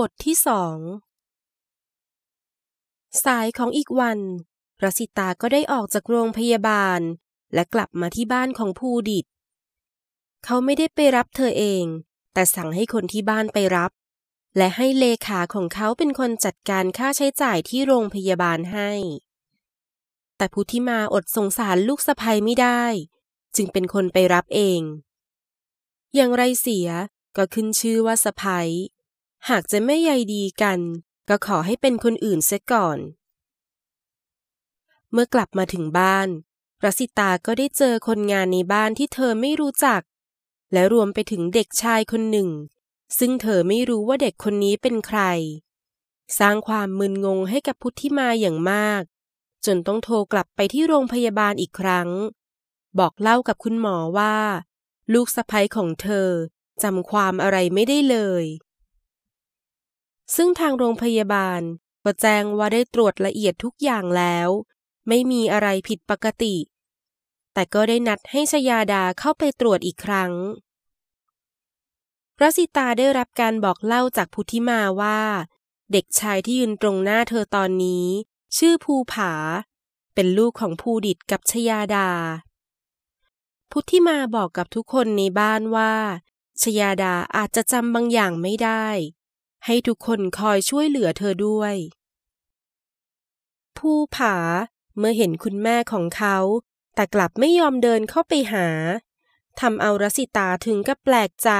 บทที่สองสายของอีกวันรสิตาก็ได้ออกจากโรงพยาบาล และกลับมาที่บ้านของภูดิต เขาไม่ได้ไปรับเธอเอง แต่สั่งให้คนที่บ้านไปรับ และให้เลขาของเขาเป็นคนจัดการค่าใช้จ่ายที่โรงพยาบาลให้ แต่พุทธิมาอดสงสารลูกสะใภ้ไม่ได้ จึงเป็นคนไปรับเอง อย่างไรเสียก็ขึ้นชื่อว่าสะใภ้ หากจะไม่ใยดีกัน ก็ขอให้เป็นคนอื่นเสียก่อน เมื่อกลับมาถึงบ้านรัสิตาก็ได้เจอคนงานในบ้านที่เธอไม่รู้จัก และรวมไปถึงเด็กชายคนหนึ่ง ซึ่งเธอไม่รู้ว่าเด็กคนนี้เป็นใคร สร้างความมึนงงให้กับพุทธิมาอย่างมาก จนต้องโทรกลับไปที่โรงพยาบาลอีกครั้ง บอกเล่ากับคุณหมอว่า ลูกสะใภ้ของเธอจำความอะไรไม่ได้เลย ซึ่งทางโรงพยาบาลก็แจ้งว่าได้ตรวจละเอียดทุกอย่างแล้ว ไม่มีอะไรผิดปกติ แต่ก็ได้นัดให้ชยาดาเข้าไปตรวจอีกครั้งรัสิตาได้รับการบอกเล่าจากพุทธิมาว่า เด็กชายที่ยืนตรงหน้าเธอตอนนี้ ชื่อภูผา เป็นลูกของภูดิตกับชยาดา พุทธิมาบอกกับทุกคนในบ้านว่าชยาดาอาจจะจำบางอย่างไม่ได้ ให้ทุกคนคอยช่วยเหลือเธอด้วยภูผาเมื่อเห็นคุณแม่ของเขา แต่กลับไม่ยอมเดินเข้าไปหาทำเอารสิตาถึงกับแปลกใจ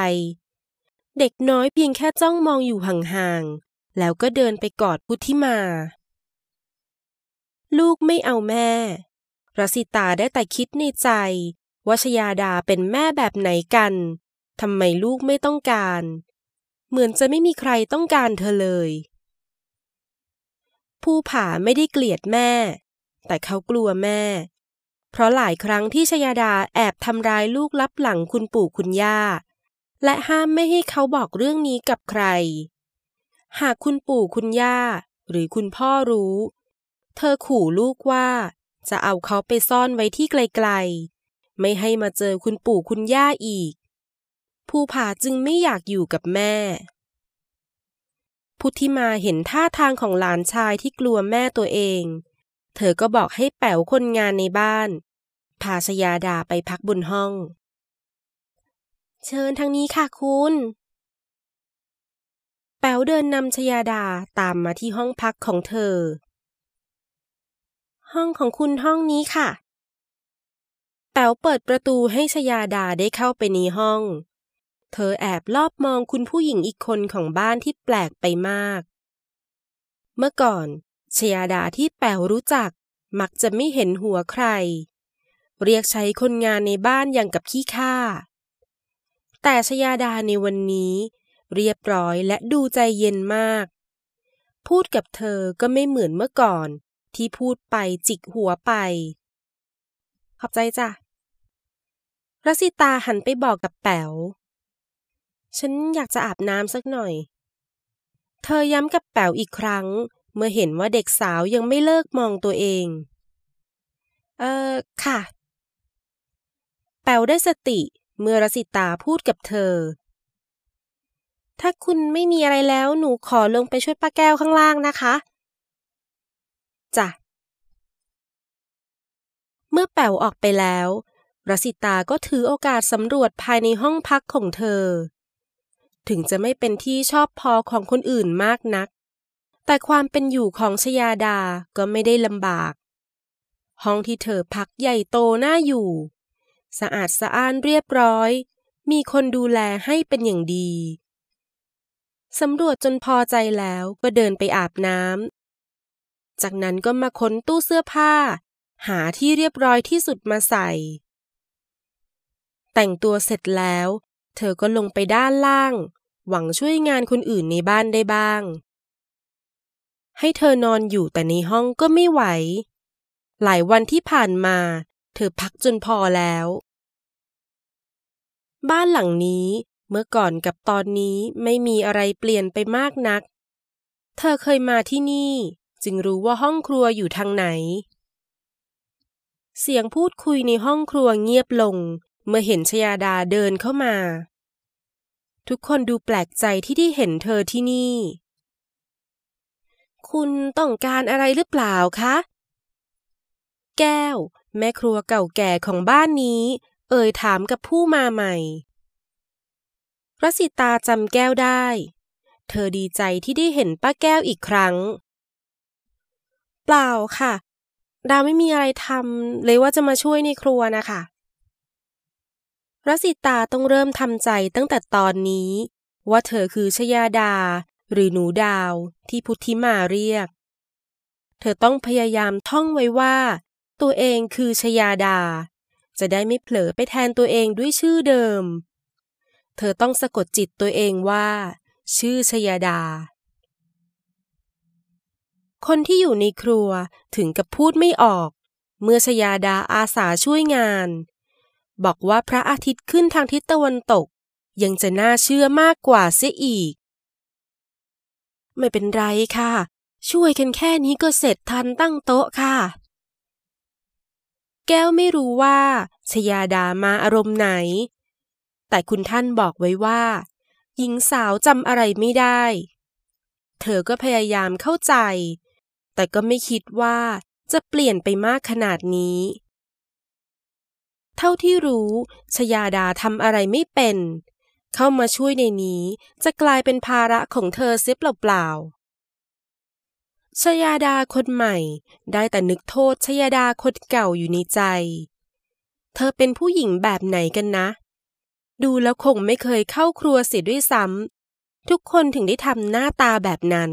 เด็กน้อยเพียงแค่จ้องมองอยู่ห่างๆ แล้วก็เดินไปกอดพุทธิมา ลูกไม่เอาแม่ รสิตาได้แต่คิดในใจว่าชยาดาเป็นแม่แบบไหนกันทำไมลูกไม่ต้องการ เหมือนจะไม่มีใครต้องการเธอเลยผู้ผาไม่ได้เกลียดแม่ แต่เขากลัวแม่ เพราะหลายครั้งที่ชยาดาแอบทำร้ายลูกลับหลังคุณปู่คุณย่า และห้ามไม่ให้เขาบอกเรื่องนี้กับใคร หากคุณปู่คุณย่า หรือคุณพ่อรู้ เธอขู่ลูกว่าจะเอาเขาไปซ่อนไว้ที่ไกลๆ ไม่ให้มาเจอคุณปู่คุณย่าอีก ภูผาจึงไม่อยากอยู่กับแม่ พุทธิมาเห็นท่าทางของหลานชายที่กลัวแม่ตัวเอง เธอก็บอกให้แป๋วคนงานในบ้าน พาชยาดาไปพักบนห้อง เชิญทางนี้ค่ะคุณ แป๋วเดินนำชยาดาตามมาที่ห้องพักของเธอ ห้องของคุณห้องนี้ค่ะแป๋วเปิดประตูให้ชยาดาได้เข้าไปในห้อง เธอแอบลอบมองคุณผู้หญิงอีกคนของบ้านที่แปลกไปมาก เมื่อก่อนชยาดาที่แป๋วรู้จัก มักจะไม่เห็นหัวใคร เรียกใช้คนงานในบ้านอย่างกับขี้ข้า แต่ชยาดาในวันนี้ เรียบร้อยและดูใจเย็นมาก พูดกับเธอก็ไม่เหมือนเมื่อก่อน ที่พูดไปจิกหัวไป ขอบใจจ้ะรสิตาหันไปบอกกับแป๋ว ฉันอยากจะอาบน้ำสักหน่อย เธอย้ำกับแป๋วอีกครั้ง เมื่อเห็นว่าเด็กสาวยังไม่เลิกมองตัวเอง เออค่ะ แป๋วได้สติเมื่อรสิตาพูดกับเธอ ถ้าคุณไม่มีอะไรแล้วหนูขอลงไปช่วยป้าแก้วข้างล่างนะคะจ้ะเมื่อแป๋วออกไปแล้วรสิตาก็ถือโอกาสสำรวจภายในห้องพักของเธอ ถึงจะไม่เป็นที่ชอบพอของคนอื่นมากนัก แต่ความเป็นอยู่ของชยาดาก็ไม่ได้ลำบาก ห้องที่เธอพักใหญ่โตน่าอยู่ สะอาดสะอ้านเรียบร้อย มีคนดูแลให้เป็นอย่างดีสำรวจจนพอใจแล้วก็เดินไปอาบน้ำ จากนั้นก็มาค้นตู้เสื้อผ้า หาที่เรียบร้อยที่สุดมาใส่ แต่งตัวเสร็จแล้ว เธอก็ลงไปด้านล่าง หวังช่วยงานคนอื่นในบ้านได้บ้าง ให้เธอนอนอยู่แต่ในห้องก็ไม่ไหว หลายวันที่ผ่านมา เธอพักจนพอแล้ว บ้านหลังนี้เมื่อก่อนกับตอนนี้ไม่มีอะไรเปลี่ยนไปมากนัก เธอเคยมาที่นี่จึงรู้ว่าห้องครัวอยู่ทางไหน เสียงพูดคุยในห้องครัวเงียบลง เมื่อเห็นชยาดาเดินเข้ามา ทุกคนดูแปลกใจที่ได้เห็นเธอที่นี่ คุณต้องการอะไรหรือเปล่าคะ แก้ว แม่ครัวเก่าแก่ของบ้านนี้ เอ่ยถามกับผู้มาใหม่รสิตาจำแก้วได้ เธอดีใจที่ได้เห็นป้าแก้วอีกครั้ง เปล่าค่ะ ดาวไม่มีอะไรทำเลยว่าจะมาช่วยในครัวนะคะ รสิตาต้องเริ่มทำใจตั้งแต่ตอนนี้ ว่าเธอคือชยาดา หรือหนูดาวที่พุทธิมาเรียก เธอต้องพยายามท่องไว้ว่า ตัวเองคือชยาดา จะได้ไม่เผลอไปแทนตัวเองด้วยชื่อเดิม เธอต้องสะกดจิตตัวเองว่า ชื่อชยาดา คนที่อยู่ในครัวถึงกับพูดไม่ออก เมื่อชยาดาอาสาช่วยงาน บอกว่าพระอาทิตย์ขึ้นทางทิศตะวันตก ยังจะน่าเชื่อมากกว่าเสียอีก ไม่เป็นไรค่ะ ช่วยกันแค่นี้ก็เสร็จทันตั้งโต๊ะค่ะ แก้วไม่รู้ว่าชยาดามาอารมณ์ไหน แต่คุณท่านบอกไว้ว่า หญิงสาวจำอะไรไม่ได้ เธอก็พยายามเข้าใจ แต่ก็ไม่คิดว่าจะเปลี่ยนไปมากขนาดนี้ เท่าที่รู้ชยาดาทำอะไรไม่เป็น เข้ามาช่วยในนี้จะกลายเป็นภาระของเธอเสียเปล่าๆชยาดาคนใหม่ ได้แต่นึกโทษชยาดาคนเก่าอยู่ในใจ เธอเป็นผู้หญิงแบบไหนกันนะ ดูแล้วคงไม่เคยเข้าครัวเสียด้วยซ้ำทุกคนถึงได้ทำหน้าตาแบบนั้น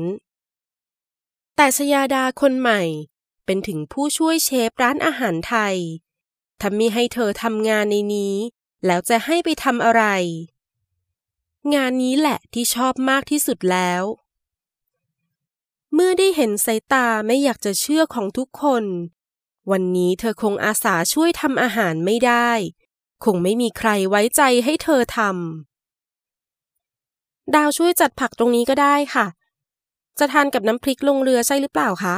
แต่ชยาดาคนใหม่เป็นถึงผู้ช่วยเชฟร้านอาหารไทย ถ้ามีให้เธอทำงานในนี้ แล้วจะให้ไปทำอะไร งานนี้แหละที่ชอบมากที่สุดแล้ว เมื่อได้เห็นสายตาไม่อยากจะเชื่อของทุกคน วันนี้เธอคงอาสาช่วยทำอาหารไม่ได้ คงไม่มีใครไว้ใจให้เธอทำดาวช่วยจัดผักตรงนี้ก็ได้ค่ะ จะทานกับน้ำพริกลงเรือใช่หรือเปล่าคะ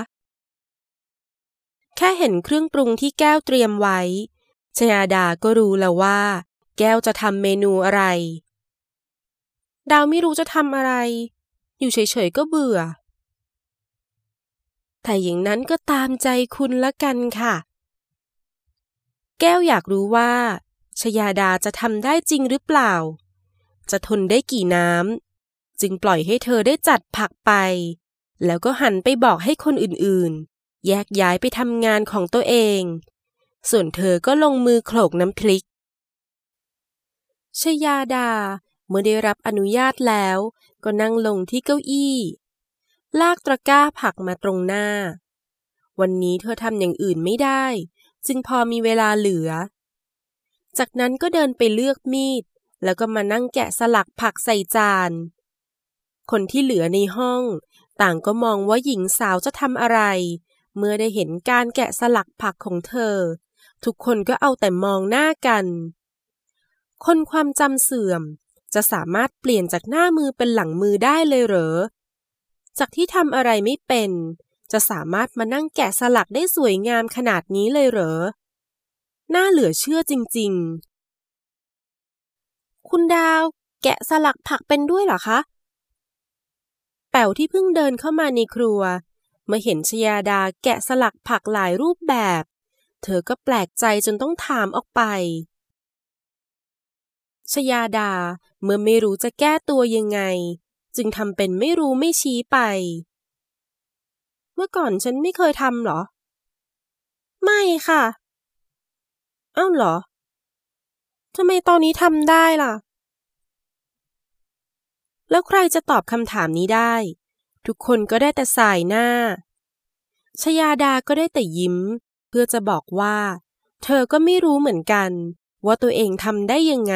แค่เห็นเครื่องปรุงที่แก้วเตรียมไว้ ชยาดาก็รู้แล้วว่า แก้วจะทำเมนูอะไร ดาวไม่รู้จะทำอะไร อยู่เฉยๆก็เบื่อ แต่อย่างนั้นก็ตามใจคุณละกันค่ะ แก้วอยากรู้ว่าชยาดาจะทำได้จริงหรือเปล่า จะทนได้กี่น้ำจึงปล่อยให้เธอได้จัดผักไป แล้วก็หันไปบอกให้คนอื่นๆ แยกย้ายไปทำงานของตัวเอง ส่วนเธอก็ลงมือโขลกน้ำพริก ชยาดาเมื่อได้รับอนุญาตแล้ว ก็นั่งลงที่เก้าอี้ ลากตะกร้าผักมาตรงหน้า วันนี้เธอทำอย่างอื่นไม่ได้ จึงพอมีเวลาเหลือ จากนั้นก็เดินไปเลือกมีด แล้วก็มานั่งแกะสลักผักใส่จาน คนที่เหลือในห้อง ต่างก็มองว่าหญิงสาวจะทำอะไร เมื่อได้เห็นการแกะสลักผักของเธอ ทุกคนก็เอาแต่มองหน้ากัน คนความจำเสื่อมจะสามารถเปลี่ยนจากหน้ามือเป็นหลังมือได้เลยเหรอ จากที่ทำอะไรไม่เป็น จะสามารถมานั่งแกะสลักได้สวยงามขนาดนี้เลยเหรอ น่าเหลือเชื่อจริง ๆ คุณดาวแกะสลักผักเป็นด้วยเหรอคะ แป๋วที่เพิ่งเดินเข้ามาในครัว เมื่อเห็นชยาดาแกะสลักผักหลายรูปแบบ เธอก็แปลกใจจนต้องถามออกไป ชยาดาเมื่อไม่รู้จะแก้ตัวยังไง จึงทำเป็นไม่รู้ไม่ชี้ไป เมื่อก่อนฉันไม่เคยทำหรอ ไม่ค่ะ อ้าวเหรอทำไมตอนนี้ทำได้ล่ะ แล้วใครจะตอบคำถามนี้ได้ ทุกคนก็ได้แต่สายหน้าชยาดาก็ได้แต่ยิ้ม พื่อจะบอกว่า เธอก็ไม่รู้เหมือนกัน ว่าตัวเองทำได้ยังไง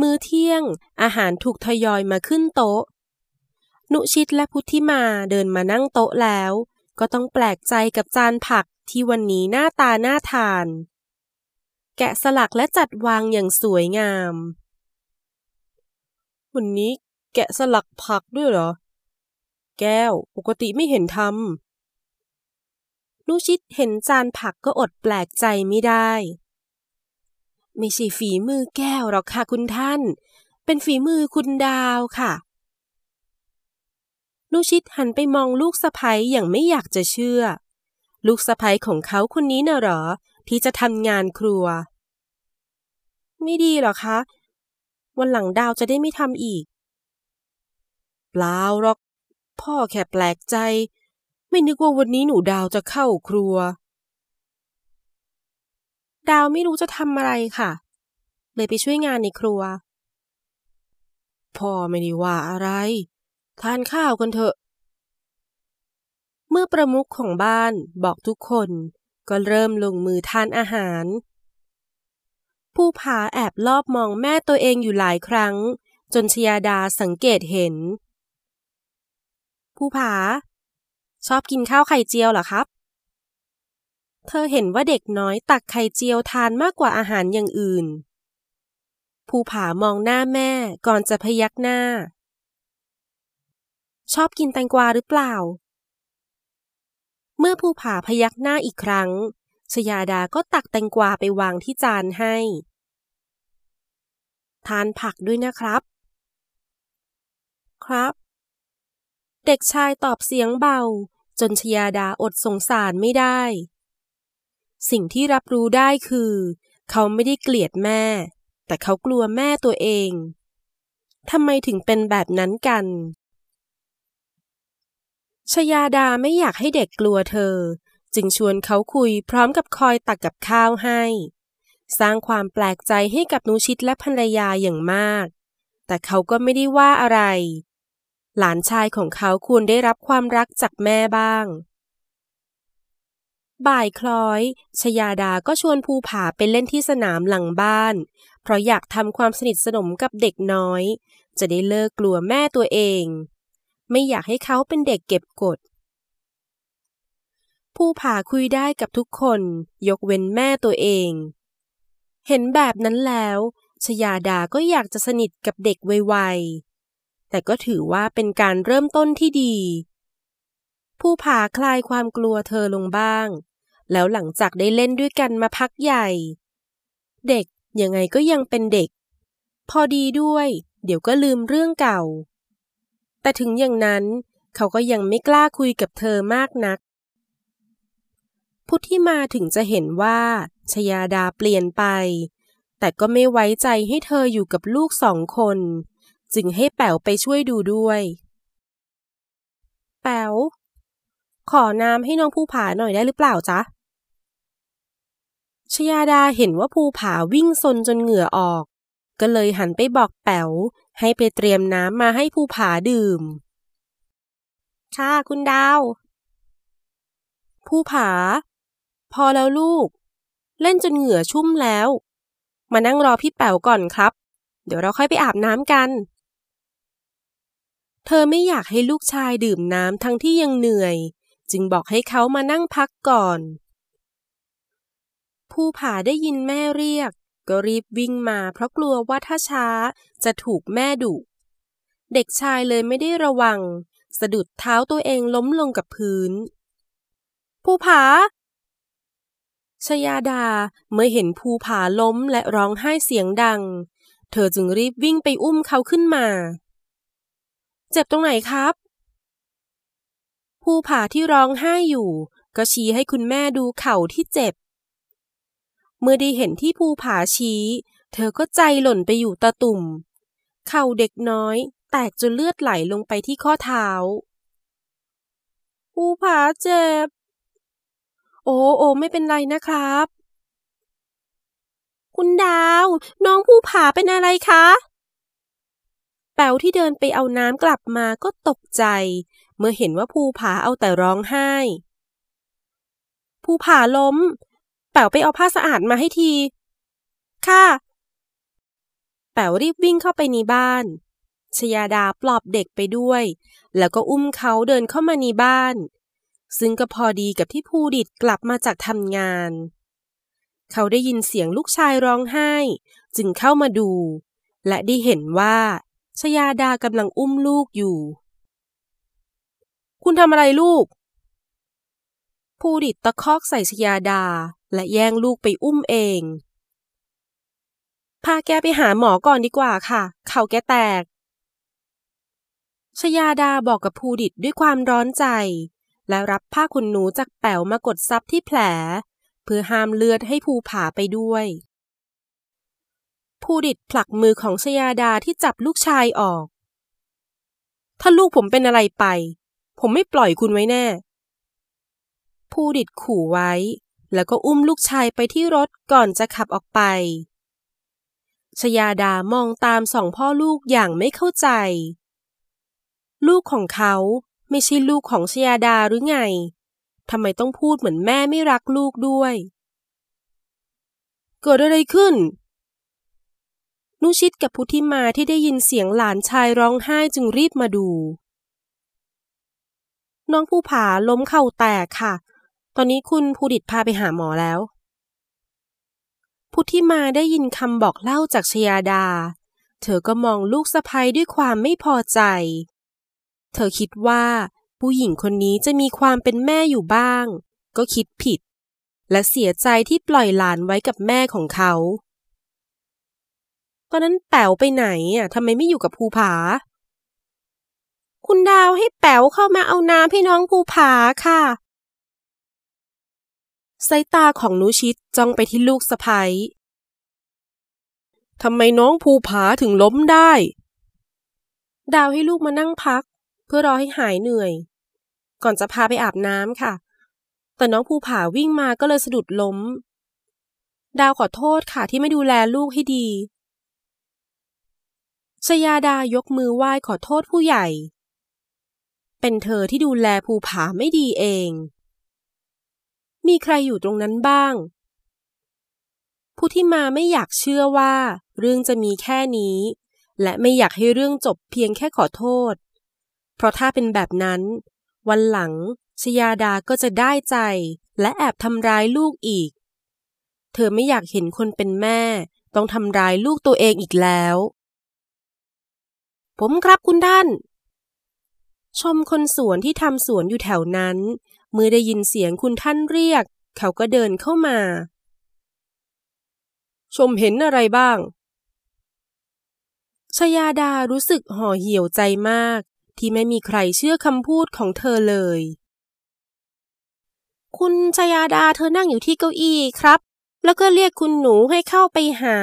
มื้อเที่ยงอาหารถูกทยอยมาขึ้นโต๊ะ นุชิตและพุทธิมาเดินมานั่งโต๊ะแล้ว ก็ต้องแปลกใจกับจานผักที่วันนี้หน้าตาน่าทาน แกะสลักและจัดวางอย่างสวยงาม วันนี้แกะสลักผักด้วยเหรอ แก้วปกติไม่เห็นทำ นุชิตเห็นจานผักก็อดแปลกใจไม่ได้ ไม่ใช่ฝีมือแก้วหรอกค่ะคุณท่าน เป็นฝีมือคุณดาวค่ะนุชิตหันไปมองลูกสะพ้ยอย่างไม่อยากจะเชื่อ ลูกสะพ้ยของเขาคนนี้น่ะหรอ ที่จะทำงานครัว ไม่ดีหรอคะ วันหลังดาวจะได้ไม่ทำอีก เปล่าหรอก พ่อแค่แปลกใจ ไม่นึกว่าวันนี้หนูดาวจะเข้าครัว ดาวไม่รู้จะทำอะไรค่ะ เลยไปช่วยงานในครัว พ่อไม่ได้ว่าอะไร ทานข้าวกันเถอะ เมื่อประมุขของบ้านบอกทุกคนก็เริ่มลงมือทานอาหาร ผู้ผาแอบลอบมองแม่ตัวเองอยู่หลายครั้ง จนชยาดาสังเกตเห็น ผู้ผา ชอบกินข้าวไข่เจียวเหรอครับ เธอเห็นว่าเด็กน้อยตักไข่เจียวทานมากกว่าอาหารอย่างอื่นผู้ผามองหน้าแม่ก่อนจะพยักหน้า ชอบกินแตงกวาหรือเปล่า เมื่อภูผาพยักหน้าอีกครั้ง ชยาดาก็ตักแตงกวาไปวางที่จานให้ ทานผักด้วยนะครับ ครับเด็กชายตอบเสียงเบา จนชยาดาอดสงสารไม่ได้ สิ่งที่รับรู้ได้คือ เขาไม่ได้เกลียดแม่ แต่เขากลัวแม่ตัวเองทำไมถึงเป็นแบบนั้นกันชยาดาไม่อยากให้เด็กกลัวเธอ จึงชวนเขาคุยพร้อมกับคอยตักกับข้าวให้ สร้างความแปลกใจให้กับนุชิตและภรรยาอย่างมาก แต่เขาก็ไม่ได้ว่าอะไร หลานชายของเขาควรได้รับความรักจากแม่บ้าง บ่ายคล้อย ชยาดาก็ชวนภูผาไปเล่นที่สนามหลังบ้าน เพราะอยากทำความสนิทสนมกับเด็กน้อย จะได้เลิกกลัวแม่ตัวเอง ไม่อยากให้เขาเป็นเด็กเก็บกดผู้ผาคุยได้กับทุกคน ยกเว้นแม่ตัวเอง เห็นแบบนั้นแล้ว ชยาดาก็อยากจะสนิทกับเด็กไว แต่ก็ถือว่าเป็นการเริ่มต้นที่ดี ผู้ผาคลายความกลัวเธอลงบ้าง แล้วหลังจากได้เล่นด้วยกันมาพักใหญ่ เด็กยังไงก็ยังเป็นเด็ก พอดีด้วย เดี๋ยวก็ลืมเรื่องเก่า แต่ถึงอย่างนั้นเขาก็ยังไม่กล้าคุยกับเธอมากนัก พุทธิมาถึงจะเห็นว่าชยาดาเปลี่ยนไป แต่ก็ไม่ไว้ใจให้เธออยู่กับลูกสองคน จึงให้แป๋วไปช่วยดูด้วย แป๋วขอน้ำให้น้องภูผาหน่อยได้หรือเปล่าจ๊ะชยาดาเห็นว่าภูผาวิ่งซนจนเหงื่อออก ก็เลยหันไปบอกแป๋วให้ไปเตรียมน้ำมาให้ภูผาดื่ม ค่ะคุณดาว ภูผา พอแล้วลูก เล่นจนเหงื่อชุ่มแล้ว มานั่งรอพี่แป๋วก่อนครับ เดี๋ยวเราค่อยไปอาบน้ำกัน เธอไม่อยากให้ลูกชายดื่มน้ำทั้งที่ยังเหนื่อย จึงบอกให้เขามานั่งพักก่อน ภูผาได้ยินแม่เรียก ก็รีบวิ่งมาเพราะกลัวว่าถ้าช้าจะถูกแม่ดุ เด็กชายเลยไม่ได้ระวัง สะดุดเท้าตัวเองล้มลงกับพื้น ภูผา ชยาดาเมื่อเห็นภูผาล้มและร้องไห้เสียงดัง เธอจึงรีบวิ่งไปอุ้มเขาขึ้นมา เจ็บตรงไหนครับ ภูผาที่ร้องไห้อยู่ ก็ชี้ให้คุณแม่ดูเข่าที่เจ็บ เมื่อได้เห็นที่ภูผาชี้ เธอก็ใจหล่นไปอยู่ตาตุ่ม เข่าเด็กน้อย แตกจนเลือดไหลลงไปที่ข้อเท้า ภูผาเจ็บ โอ้โอ้ไม่เป็นไรนะครับ คุณดาว น้องภูผาเป็นอะไรคะ ป๋วที่เดินไปเอาน้ำกลับมาก็ตกใจ เมื่อเห็นว่าภูผาเอาแต่ร้องไห้ ภูผาล้ม แป๋วไปเอาผ้าสะอาดมาให้ที ค่ะ แป๋วรีบวิ่งเข้าไปในบ้าน ชยาดาปลอบเด็กไปด้วย แล้วก็อุ้มเขาเดินเข้ามาในบ้าน ซึ่งก็พอดีกับที่ภูดิตกลับมาจากทำงาน เขาได้ยินเสียงลูกชายร้องไห้ จึงเข้ามาดู และได้เห็นว่า ชยาดากำลังอุ้มลูกอยู่ คุณทำอะไรลูก ภูดิตตะคอกใส่ชยาดาและแย่งลูกไปอุ้มเอง พาแกไปหาหมอก่อนดีกว่าค่ะ เข่าแกแตก ชยาดาบอกกับภูดิตด้วยความร้อนใจ แล้วรับผ้าขนหนูจากแป๋วมากดซับที่แผล เพื่อห้ามเลือดให้ภูผาไปด้วย ภูดิตผลักมือของชยาดาที่จับลูกชายออก ถ้าลูกผมเป็นอะไรไป ผมไม่ปล่อยคุณไว้แน่ ภูดิตขู่ไว้ แล้วก็อุ้มลูกชายไปที่รถก่อนจะขับออกไปชยาดามองตามสองพ่อลูกอย่างไม่เข้าใจ ลูกของเขาไม่ใช่ลูกของชยาดาหรือไงทำไมต้องพูดเหมือนแม่ไม่รักลูกด้วย เกิดอะไรขึ้น นุชิตกับพุทธิมาที่ได้ยินเสียงหลานชายร้องไห้จึงรีบมาดู น้องภูผาล้มเข่าแตกค่ะ ตอนนี้คุณภูดิตพาไปหาหมอแล้ว พุทธิมาได้ยินคำบอกเล่าจากชยาดา เธอก็มองลูกสะพ้ยด้วยความไม่พอใจ เธอคิดว่าผู้หญิงคนนี้จะมีความเป็นแม่อยู่บ้าง ก็คิดผิด และเสียใจที่ปล่อยหลานไว้กับแม่ของเขา ตอนนั้นแป๋วไปไหนอะทำไมไม่อยู่กับภูผา คุณดาวให้แป๋วเข้ามาเอาน้ำให้น้องภูผาค่ะสายตาของนุชิตจ้องไปที่ลูกสะพ้ยทำไมน้องภูผาถึงล้มได้ ดาวให้ลูกมานั่งพัก เพื่อรอให้หายเหนื่อย ก่อนจะพาไปอาบน้ำค่ะ แต่น้องภูผาวิ่งมาก็เลยสะดุดล้ม ดาวขอโทษค่ะที่ไม่ดูแลลูกให้ดี ชยาดายกมือไหว้ขอโทษผู้ใหญ่ เป็นเธอที่ดูแลภูผาไม่ดีเอง มีใครอยู่ตรงนั้นบ้าง ผู้ที่มาไม่อยากเชื่อว่า เรื่องจะมีแค่นี้ และไม่อยากให้เรื่องจบเพียงแค่ขอโทษ เพราะถ้าเป็นแบบนั้น วันหลังชยาดาก็จะได้ใจ และแอบทำร้ายลูกอีก เธอไม่อยากเห็นคนเป็นแม่ ต้องทำร้ายลูกตัวเองอีกแล้ว ผมครับคุณท่าน ชมคนสวนที่ทำสวนอยู่แถวนั้น เมื่อได้ยินเสียงคุณท่านเรียก เขาก็เดินเข้ามา ชมเห็นอะไรบ้างชยาดารู้สึกห่อเหี่ยวใจมาก ที่ไม่มีใครเชื่อคำพูดของเธอเลย คุณชยาดาเธอนั่งอยู่ที่เก้าอี้ครับ แล้วก็เรียกคุณหนูให้เข้าไปหา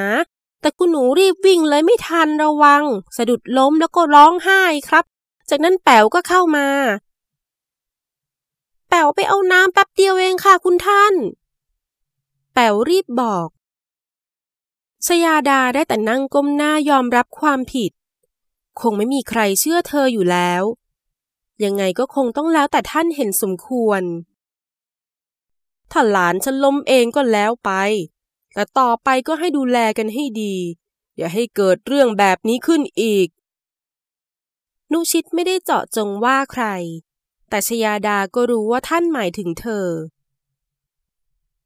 แต่คุณหนูรีบวิ่งเลยไม่ทันระวัง สะดุดล้มแล้วก็ร้องไห้ครับ จากนั้นแป๋วก็เข้ามา แป๋วไปเอาน้ำแป๊บเดียวเองค่ะคุณท่าน แป๋วรีบบอกชยาดาได้แต่นั่งก้มหน้ายอมรับความผิด คงไม่มีใครเชื่อเธออยู่แล้ว ยังไงก็คงต้องแล้วแต่ท่านเห็นสมควร ถ้าหลานฉันล้มเองก็แล้วไป แต่ต่อไปก็ให้ดูแลกันให้ดี อย่าให้เกิดเรื่องแบบนี้ขึ้นอีก นุชิตไม่ได้เจาะจงว่าใคร แต่ชยาดาก็รู้ว่าท่านหมายถึงเธอ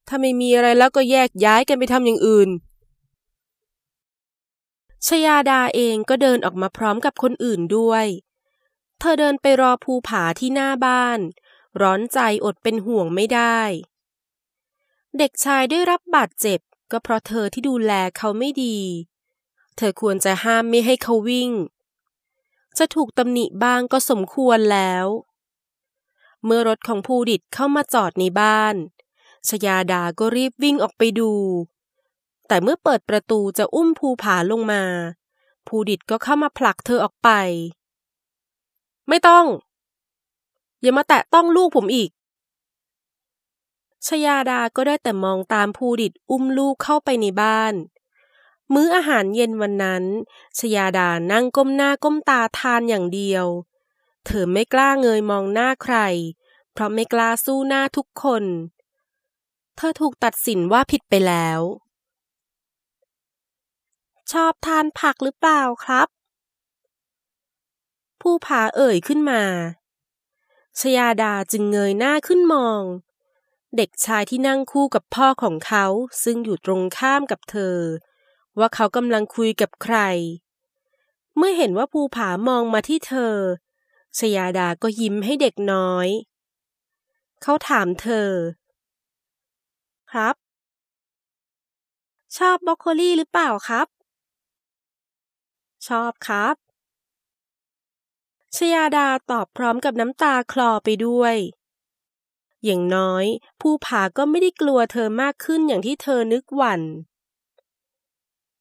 ถ้าไม่มีอะไรแล้วก็แยกย้ายกันไปทำอย่างอื่นชยาดาเองก็เดินออกมาพร้อมกับคนอื่นด้วย เธอเดินไปรอภูผาที่หน้าบ้าน ร้อนใจอดเป็นห่วงไม่ได้ เด็กชายได้รับบาดเจ็บ ก็เพราะเธอที่ดูแลเขาไม่ดี เธอควรจะห้ามไม่ให้เขาวิ่ง จะถูกตำหนิบ้างก็สมควรแล้ว เมื่อรถของภูดิตเข้ามาจอดในบ้านชยาดาก็รีบวิ่งออกไปดู แต่เมื่อเปิดประตูจะอุ้มภูผาลงมา ภูดิตก็เข้ามาผลักเธอออกไป ไม่ต้อง อย่ามาแตะต้องลูกผมอีก ชยาดาก็ได้แต่มองตามภูดิตอุ้มลูกเข้าไปในบ้าน มื้ออาหารเย็นวันนั้นชยาดานั่งก้มหน้าก้มตาทานอย่างเดียว เธอไม่กล้าเงยมองหน้าใคร เพราะไม่กล้าสู้หน้าทุกคน เธอถูกตัดสินว่าผิดไปแล้ว ชอบทานผักหรือเปล่าครับ ผู้ผาเอ่ยขึ้นมาชยาดาจึงเงยหน้าขึ้นมอง เด็กชายที่นั่งคู่กับพ่อของเขาซึ่งอยู่ตรงข้ามกับเธอ ว่าเขากำลังคุยกับใคร เมื่อเห็นว่าภูผามองมาที่เธอ ชยาดาก็ยิ้มให้เด็กน้อย เขาถามเธอ ครับ ชอบบรอกโคลี่หรือเปล่าครับ ชอบครับชยาดาตอบพร้อมกับน้ำตาคลอไปด้วย อย่างน้อย ผู้ผาก็ไม่ได้กลัวเธอมากขึ้นอย่างที่เธอนึกหวั่น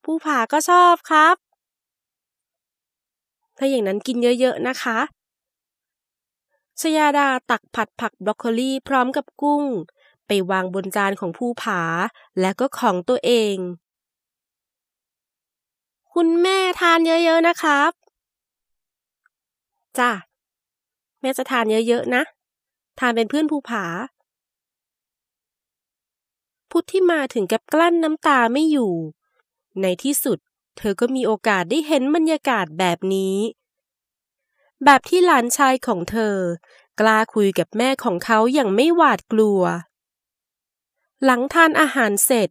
ผู้ผาก็ชอบครับ ถ้าอย่างนั้นกินเยอะๆนะคะชยาดาตักผัดผักบรอกโคลีพร้อมกับกุ้ง ไปวางบนจานของผู้ผาและก็ของตัวเอง คุณแม่ทานเยอะๆนะครับ จ้าแม่จะทานเยอะๆนะ ทานเป็นเพื่อนภูผา พุทธที่มาถึงกับกลั้นน้ำตาไม่อยู่ ในที่สุด เธอก็มีโอกาสได้เห็นบรรยากาศแบบนี้ แบบที่หลานชายของเธอ กล้าคุยกับแม่ของเขาอย่างไม่หวาดกลัว หลังทานอาหารเสร็จ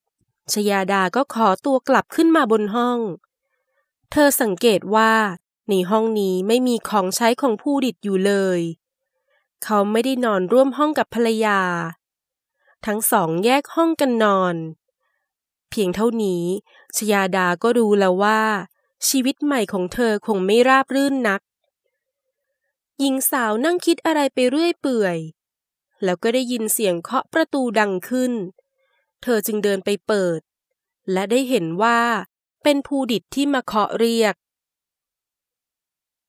ชยาดาก็ขอตัวกลับขึ้นมาบนห้อง เธอสังเกตว่าในห้องนี้ไม่มีของใช้ของผู้ดิดอยู่เลย เขาไม่ได้นอนร่วมห้องกับภรรยา ทั้งสองแยกห้องกันนอน เพียงเท่านี้ชยาดาก็รู้แล้วว่า ชีวิตใหม่ของเธอคงไม่ราบรื่นนัก หญิงสาวนั่งคิดอะไรไปเรื่อยเปื่อย แล้วก็ได้ยินเสียงเคาะประตูดังขึ้น เธอจึงเดินไปเปิด และได้เห็นว่าเป็นภูดิตที่มาเคาะเรียก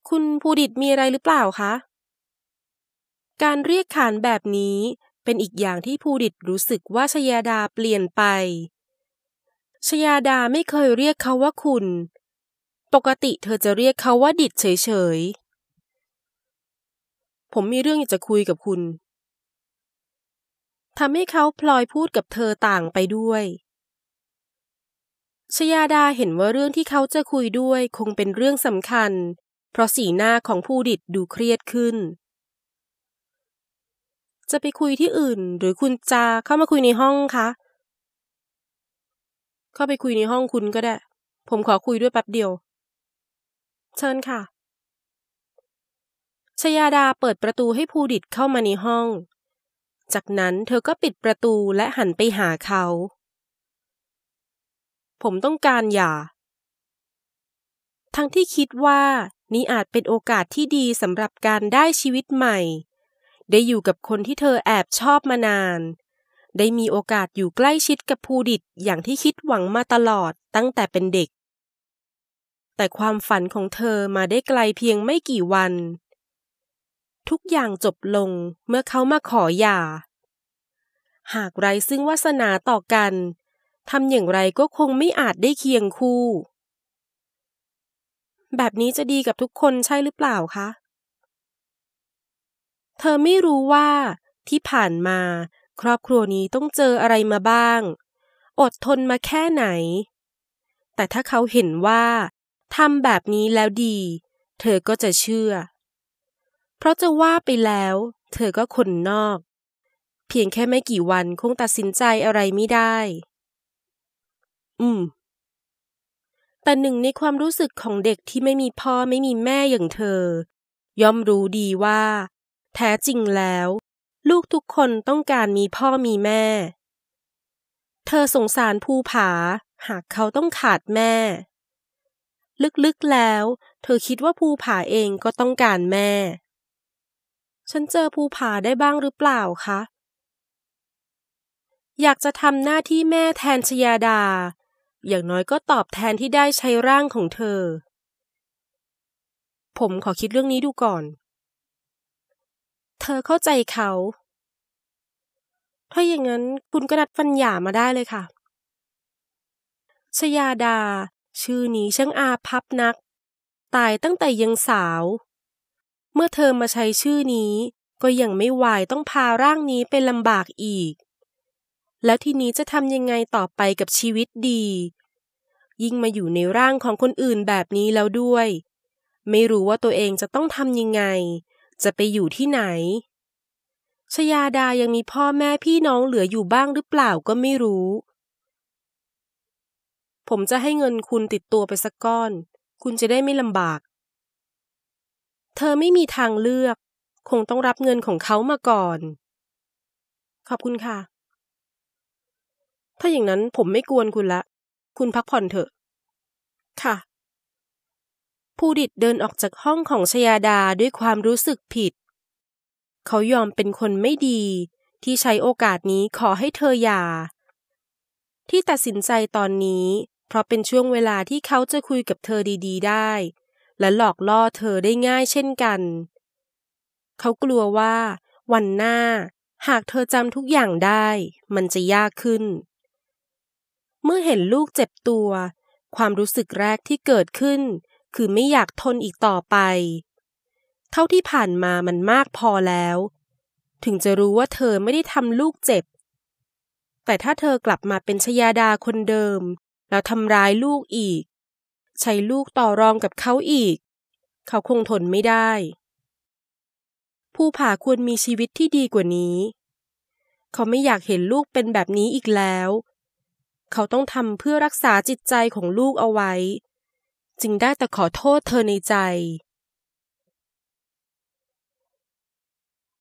คุณภูดิตมีอะไรหรือเปล่าคะ การเรียกขานแบบนี้เป็นอีกอย่างที่ภูดิตรู้สึกว่าชยาดาเปลี่ยนไป ชยาดาไม่เคยเรียกเขาว่าคุณ ปกติเธอจะเรียกเขาว่าดิดเฉยๆ ผมมีเรื่องอยากจะคุยกับคุณ ทำให้เขาพลอยพูดกับเธอต่างไปด้วย ชยาดาเห็นว่าเรื่องที่เขาจะคุยด้วยคงเป็นเรื่องสำคัญ เพราะสีหน้าของผู้ดิดดูเครียดขึ้น จะไปคุยที่อื่น หรือคุณจะเข้ามาคุยในห้องคะ เข้าไปคุยในห้องคุณก็ได้ ผมขอคุยด้วยแป๊บเดียว เชิญค่ะชยาดาเปิดประตูให้ภูดิตเข้ามาในห้อง จากนั้นเธอก็ปิดประตูและหันไปหาเขา ผมต้องการหย่า ทั้งที่คิดว่านี่อาจเป็นโอกาสที่ดีสำหรับการได้ชีวิตใหม่ ได้อยู่กับคนที่เธอแอบชอบมานาน ได้มีโอกาสอยู่ใกล้ชิดกับภูดิตอย่างที่คิดหวังมาตลอดตั้งแต่เป็นเด็ก แต่ความฝันของเธอมาได้ไกลเพียงไม่กี่วัน ทุกอย่างจบลงเมื่อเขามาขอหย่า หากไรซึ่งวาสนาต่อกันทำอย่างไรก็คงไม่อาจได้เคียงคู่ แบบนี้จะดีกับทุกคนใช่หรือเปล่าคะ เธอไม่รู้ว่าที่ผ่านมา ครอบครัวนี้ต้องเจออะไรมาบ้าง อดทนมาแค่ไหน แต่ถ้าเขาเห็นว่าทำแบบนี้แล้วดี เธอก็จะเชื่อ เพราะจะว่าไปแล้ว เธอก็คนนอก เพียงแค่ไม่กี่วันคงตัดสินใจอะไรไม่ได้ อืม แต่หนึ่งในความรู้สึกของเด็กที่ไม่มีพ่อไม่มีแม่อย่างเธอย่อมรู้ดีว่า แท้จริงแล้ว ลูกทุกคนต้องการมีพ่อมีแม่ เธอสงสารภูผา หากเขาต้องขาดแม่ ลึกๆแล้ว เธอคิดว่าภูผาเองก็ต้องการแม่ ฉันเจอภูผาได้บ้างหรือเปล่าคะ อยากจะทำหน้าที่แม่แทนชยาดา อย่างน้อยก็ตอบแทนที่ได้ใช้ร่างของเธอผมขอคิดเรื่องนี้ดูก่อน เธอเข้าใจเขา ถ้าอย่างนั้นคุณก็นัดฟันหย่ามาได้เลยค่ะ ชยาดา ชื่อนี้ช่างอาพับนัก ตายตั้งแต่ยังสาว เมื่อเธอมาใช้ชื่อนี้ก็ยังไม่ไหวต้องพาร่างนี้ไปลำบากอีก แล้วทีนี้จะทำยังไงต่อไปกับชีวิตดี ยิ่งมาอยู่ในร่างของคนอื่นแบบนี้แล้วด้วย ไม่รู้ว่าตัวเองจะต้องทำยังไง จะไปอยู่ที่ไหน ชยาดายังมีพ่อแม่พี่น้องเหลืออยู่บ้างหรือเปล่าก็ไม่รู้ ผมจะให้เงินคุณติดตัวไปสักก้อน คุณจะได้ไม่ลำบาก เธอไม่มีทางเลือก คงต้องรับเงินของเขามาก่อน ขอบคุณค่ะ ถ้าอย่างนั้นผมไม่กวนคุณละ คุณพักผ่อนเถอะ ค่ะ ภูดิตเดินออกจากห้องของชยาดาด้วยความรู้สึกผิด เขายอมเป็นคนไม่ดี ที่ใช้โอกาสนี้ขอให้เธอหย่า ที่ตัดสินใจตอนนี้ เพราะเป็นช่วงเวลาที่เขาจะคุยกับเธอดีๆ ได้ และหลอกล่อเธอได้ง่ายเช่นกัน เขากลัวว่า วันหน้า หากเธอจำทุกอย่างได้ มันจะยากขึ้น เมื่อเห็นลูกเจ็บตัว ความรู้สึกแรกที่เกิดขึ้น คือไม่อยากทนอีกต่อไป เท่าที่ผ่านมามันมากพอแล้ว ถึงจะรู้ว่าเธอไม่ได้ทำลูกเจ็บ แต่ถ้าเธอกลับมาเป็นชยาดาคนเดิม แล้วทำร้ายลูกอีก ใช้ลูกต่อรองกับเขาอีก เขาคงทนไม่ได้ ผู้ผ่าควรมีชีวิตที่ดีกว่านี้ เขาไม่อยากเห็นลูกเป็นแบบนี้อีกแล้ว เขาต้องทำเพื่อรักษาจิตใจของลูกเอาไว้ จึงได้แต่ขอโทษเธอในใจ